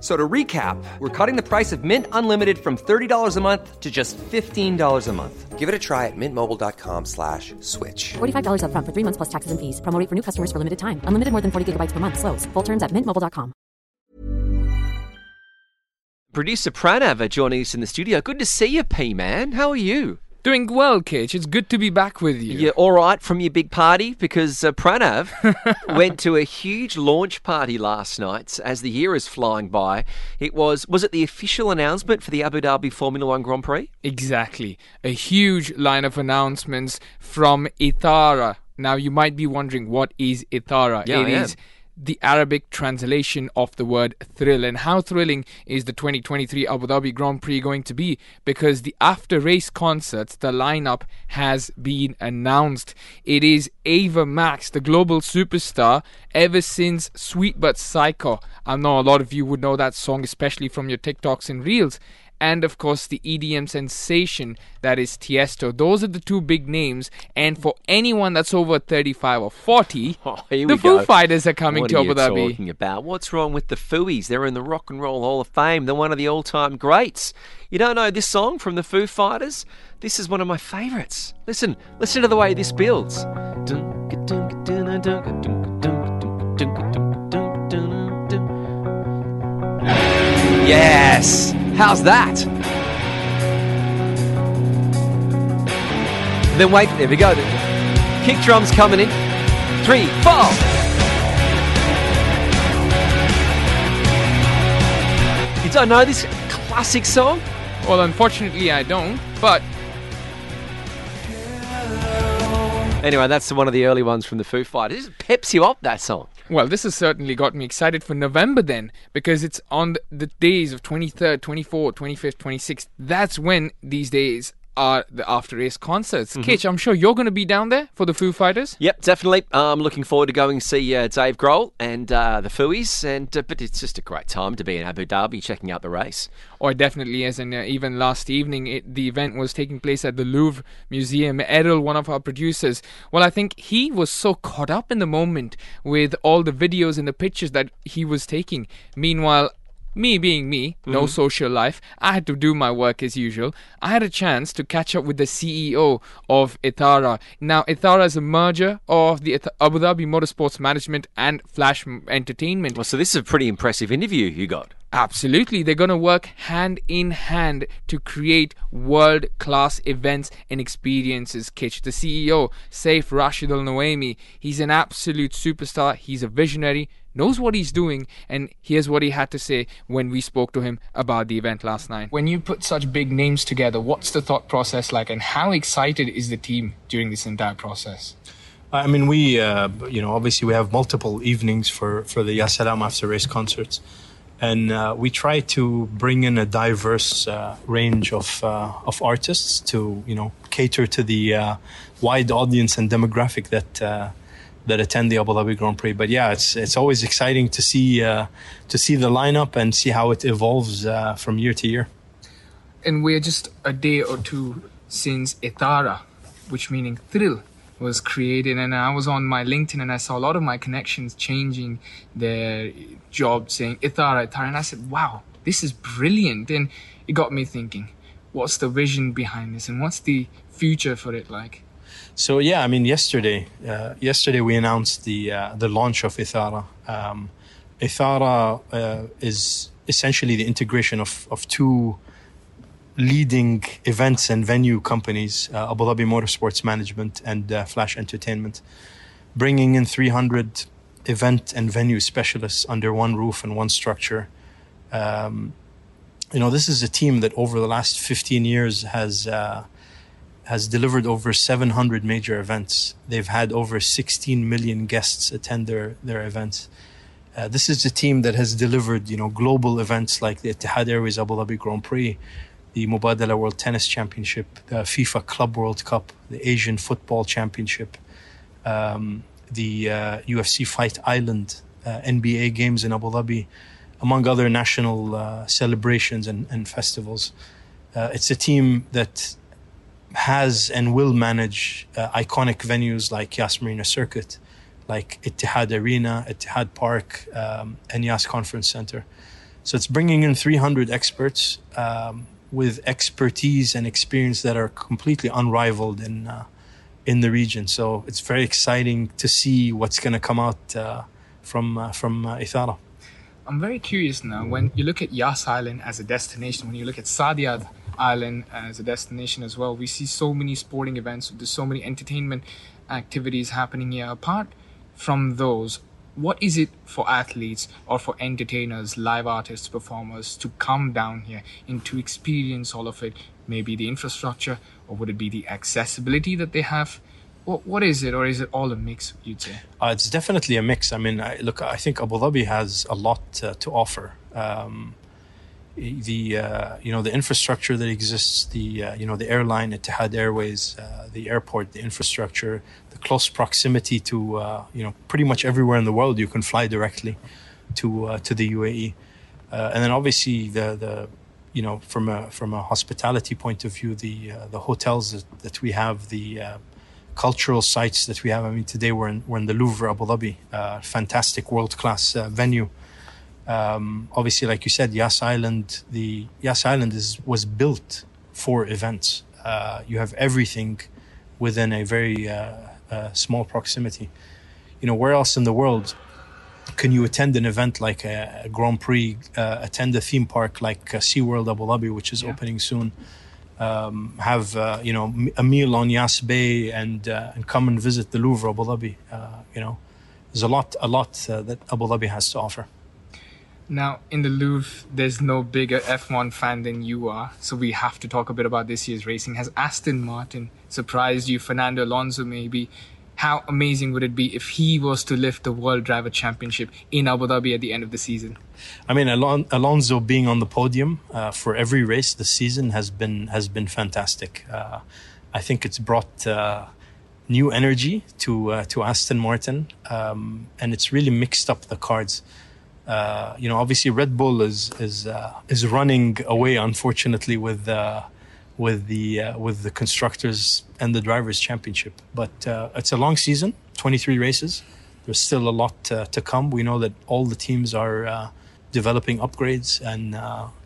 So to recap, we're cutting the price of Mint Unlimited from $30 a month to just $15 a month. Give it a try at mintmobile.com slash switch. $45 upfront for three months plus taxes and fees. Promo rate for new customers for limited time. Unlimited more than 40 gigabytes per month. Slows. Full terms at mintmobile.com. Producer Pranav are joining us in the studio. Good to see you, P man. How are you? Doing well, Kitch. It's good to be back with you. You're all right from your big party? Because uh, Pranav went to a huge launch party last night as the year is flying by. It was was it the official announcement for the Abu Dhabi Formula One Grand Prix? Exactly. A huge line of announcements from Ethara. Now, you might be wondering what is Ethara? Yeah, It I am. The Arabic translation of the word thrill. And how thrilling is the 2023 Abu Dhabi Grand Prix going to be? Because the after race concerts, the lineup has been announced. It is Ava Max, the global superstar, ever since Sweet But Psycho. I know a lot of you would know that song, especially from your TikToks and Reels. And of course, the EDM sensation that is Tiesto. Those are the two big names. And for anyone that's over 35 or 40, Oh, the we Foo go. Fighters are coming what to are Abu you talking about? What's wrong with the Fooies? They're in the Rock and Roll Hall of Fame. They're one of the all-time greats. You don't know this song from the Foo Fighters? This is one of my favourites. Listen, listen to the way this builds. Yes. How's that? Then wait, there we go. The kick drums coming in. Three, four. You don't know this classic song? Well, unfortunately, I don't. But Anyway, that's one of the early ones from the Foo Fighters. It just peps you up, that song. Well, this has certainly got me excited for November then, because it's on the days of 23rd, 24th, 25th, 26th. That's when these days are the after race concerts. Mm-hmm. Kitch, I'm sure you're going to be down there for the Foo Fighters. Yep, definitely. I'm looking forward to going see uh, Dave Grohl and uh, the Fooies. And uh, but it's just a great time to be in Abu Dhabi checking out the race. Or definitely is. And uh, even last evening, it, the event was taking place at the Louvre Museum. Errol, one of our producers, well, I think he was so caught up in the moment with all the videos and the pictures that he was taking. Meanwhile, me being me, no mm-hmm. social life, I had to do my work as usual. I had a chance to catch up with the CEO of Ethara. Now, Ethara is a merger of the Abu Dhabi Motorsports Management and Flash Entertainment. Well, so this is a pretty impressive interview you got. Absolutely. They're going to work hand in hand to create world class events and experiences. Kitch, the CEO, Saif Rashid Al Noaimi, he's an absolute superstar. He's a visionary, knows what he's doing, and here's what he had to say when we spoke to him about the event last night. When you put such big names together, what's the thought process like, and how excited is the team during this entire process? I mean, we, uh, you know, obviously we have multiple evenings for, for the Yasalam after race concerts. And uh, we try to bring in a diverse uh, range of, uh, of artists to, you know, cater to the uh, wide audience and demographic that, uh, that attend the Abu Dhabi Grand Prix. But yeah, it's, it's always exciting to see, uh, to see the lineup and see how it evolves uh, from year to year. And we're just a day or two since Ethara, which meaning thrill, was created and I was on my LinkedIn and I saw a lot of my connections changing their job saying Ethara, Ethara and I said, wow, this is brilliant. And it got me thinking, what's the vision behind this and what's the future for it like? So yeah, I mean, yesterday, uh, yesterday we announced the uh, the launch of Ethara. Um, uh, is essentially the integration of of two leading events and venue companies, uh, Abu Dhabi Motorsports Management and uh, Flash Entertainment, bringing in 300 event and venue specialists under one roof and one structure. Um, you know, this is a team that over the last 15 years has uh, has delivered over 700 major events. They've had over 16 million guests attend their, their events. Uh, this is a team that has delivered, you know, global events like the Etihad Airways Abu Dhabi Grand Prix, the Mubadala World Tennis Championship, the FIFA Club World Cup, the Asian Football Championship, um, the uh, UFC Fight Island, uh, NBA games in Abu Dhabi, among other national uh, celebrations and, and festivals. Uh, it's a team that has and will manage uh, iconic venues like Yas Marina Circuit, like Etihad Arena, Etihad Park, um, and Yas Conference Center. So it's bringing in 300 experts um, with expertise and experience that are completely unrivaled in uh, in the region. So it's very exciting to see what's going to come out uh, from uh, from uh, Ethara. I'm very curious now. When you look at Yas Island as a destination, when you look at Saadiyat island as a destination as well. We see so many sporting events, there's so many entertainment activities happening here. Apart from those, what is it for athletes or for entertainers, live artists, performers to come down here and to experience all of it? Maybe the infrastructure, or would it be the accessibility that they have? What, what is it, or is it all a mix? You'd say uh, it's definitely a mix. I mean, I, look, I think Abu Dhabi has a lot uh, to offer. Um, the uh, you know the infrastructure that exists, the uh, you know the airline, Etihad Airways, uh, the airport, the infrastructure, the close proximity to uh, you know pretty much everywhere in the world you can fly directly to uh, to the UAE, uh, and then obviously the the you know from a from a hospitality point of view, the the hotels that, that we have, the cultural sites that we have. I mean, today we're in we're in the Louvre, Abu Dhabi, fantastic world class venue. Um, obviously, like you said, Yas Island, the Yas Island is was built for events. Uh, you have everything within a very uh, uh, small proximity. You know, where else in the world can you attend an event like a, a Grand Prix, uh, attend a theme park like uh, SeaWorld Abu Dhabi, which is yeah. opening soon? Um, have uh, you know a meal on Yas Bay and uh, and come and visit the Louvre Abu Dhabi. Uh, you know, there's a lot a lot uh, that Abu Dhabi has to offer. Now, in the Louvre, there's no bigger F1 fan than you are, so we have to talk a bit about this year's racing. Has Aston Martin surprised you? Fernando Alonso, maybe? How amazing would it be if he was to lift the World Driver Championship in Abu Dhabi at the end of the season? I mean, Alon- Alonso being on the podium uh, for every race this season has been has been fantastic. Uh, I think it's brought uh, new energy to uh, to Aston Martin, um, and it's really mixed up the cards. Uh, you know, obviously Red Bull is is uh, is running away, unfortunately, with uh, with the uh, with the constructors and the drivers' championship. But uh, it's a long season, 23 races. There's still a lot to come. We know that all the teams are developing upgrades, and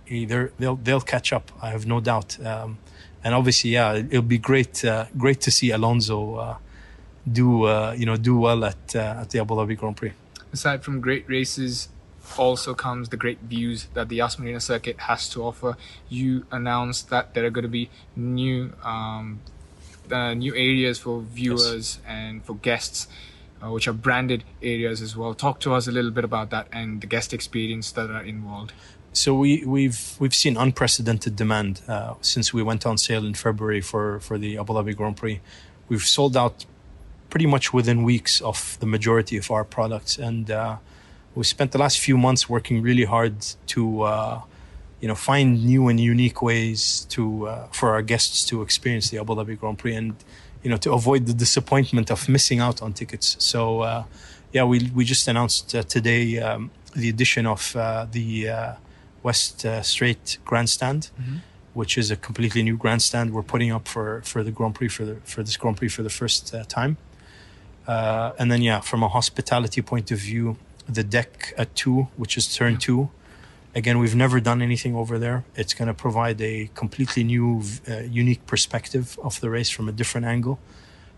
either they'll they'll catch up. I have no doubt. Um, and obviously, yeah, it'll be great great to see Alonso do you know do well at at the Abu Dhabi Grand Prix. Aside from great races, also comes the great views that the Yas Marina circuit has to offer. You announced that there are going to be new um, uh, new areas for viewers yes. and for guests, uh, which are branded areas as well. Talk to us a little bit about that and the guest experience that are involved. So we, we've we've seen unprecedented demand uh, since we went on sale in February for, for the Abu Dhabi Grand Prix. We've sold out pretty much within weeks of the majority of our products, and uh, we spent the last few months working really hard to uh, you know find new and unique ways to uh, for our guests to experience the Abu Dhabi Grand Prix and you know to avoid the disappointment of missing out on tickets. So uh, yeah, we we just announced uh, today um, the addition of uh, the uh, West Straight Grandstand. Mm-hmm. which is a completely new grandstand we're putting up for, for the Grand Prix for the, for this Grand Prix for the first uh, time. Uh, and then yeah, from a hospitality point of view, the deck at two, which is turn two. Again, we've never done anything over there. It's going to provide a completely new, uh, unique perspective of the race from a different angle,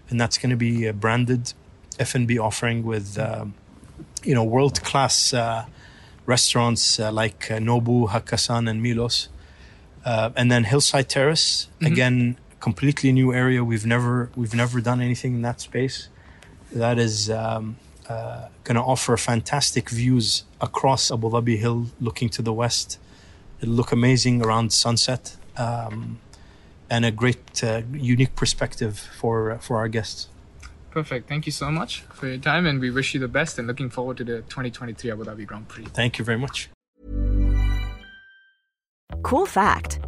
and that's going to be a branded F&B offering with, um, you know, world-class uh, restaurants uh, like uh, Nobu, Hakkasan, and Milos, uh, and then Hillside Terrace. Mm-hmm. Again, completely new area. We've never we've never done anything in that space. That is um, uh, going to offer fantastic views across Abu Dhabi Hill, looking to the west. It'll look amazing around sunset, um, and a great, uh, unique perspective for for our guests. Perfect. Thank you so much for your time, and we wish you the best. And looking forward to the 2023 Abu Dhabi Grand Prix. Thank you very much. Cool fact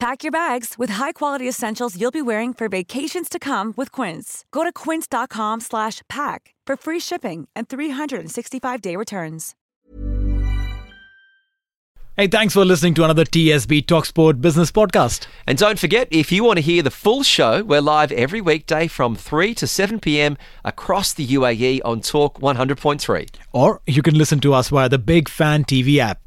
Pack your bags with high-quality essentials you'll be wearing for vacations to come with Quince. Go to quince.com slash pack for free shipping and 365-day returns. Hey, thanks for listening to another TSB Talksport Business Podcast. And don't forget, if you want to hear the full show, we're live every weekday from 3 to 7 p.m. across the UAE on Talk 100.3. Or you can listen to us via the Big Fan TV app.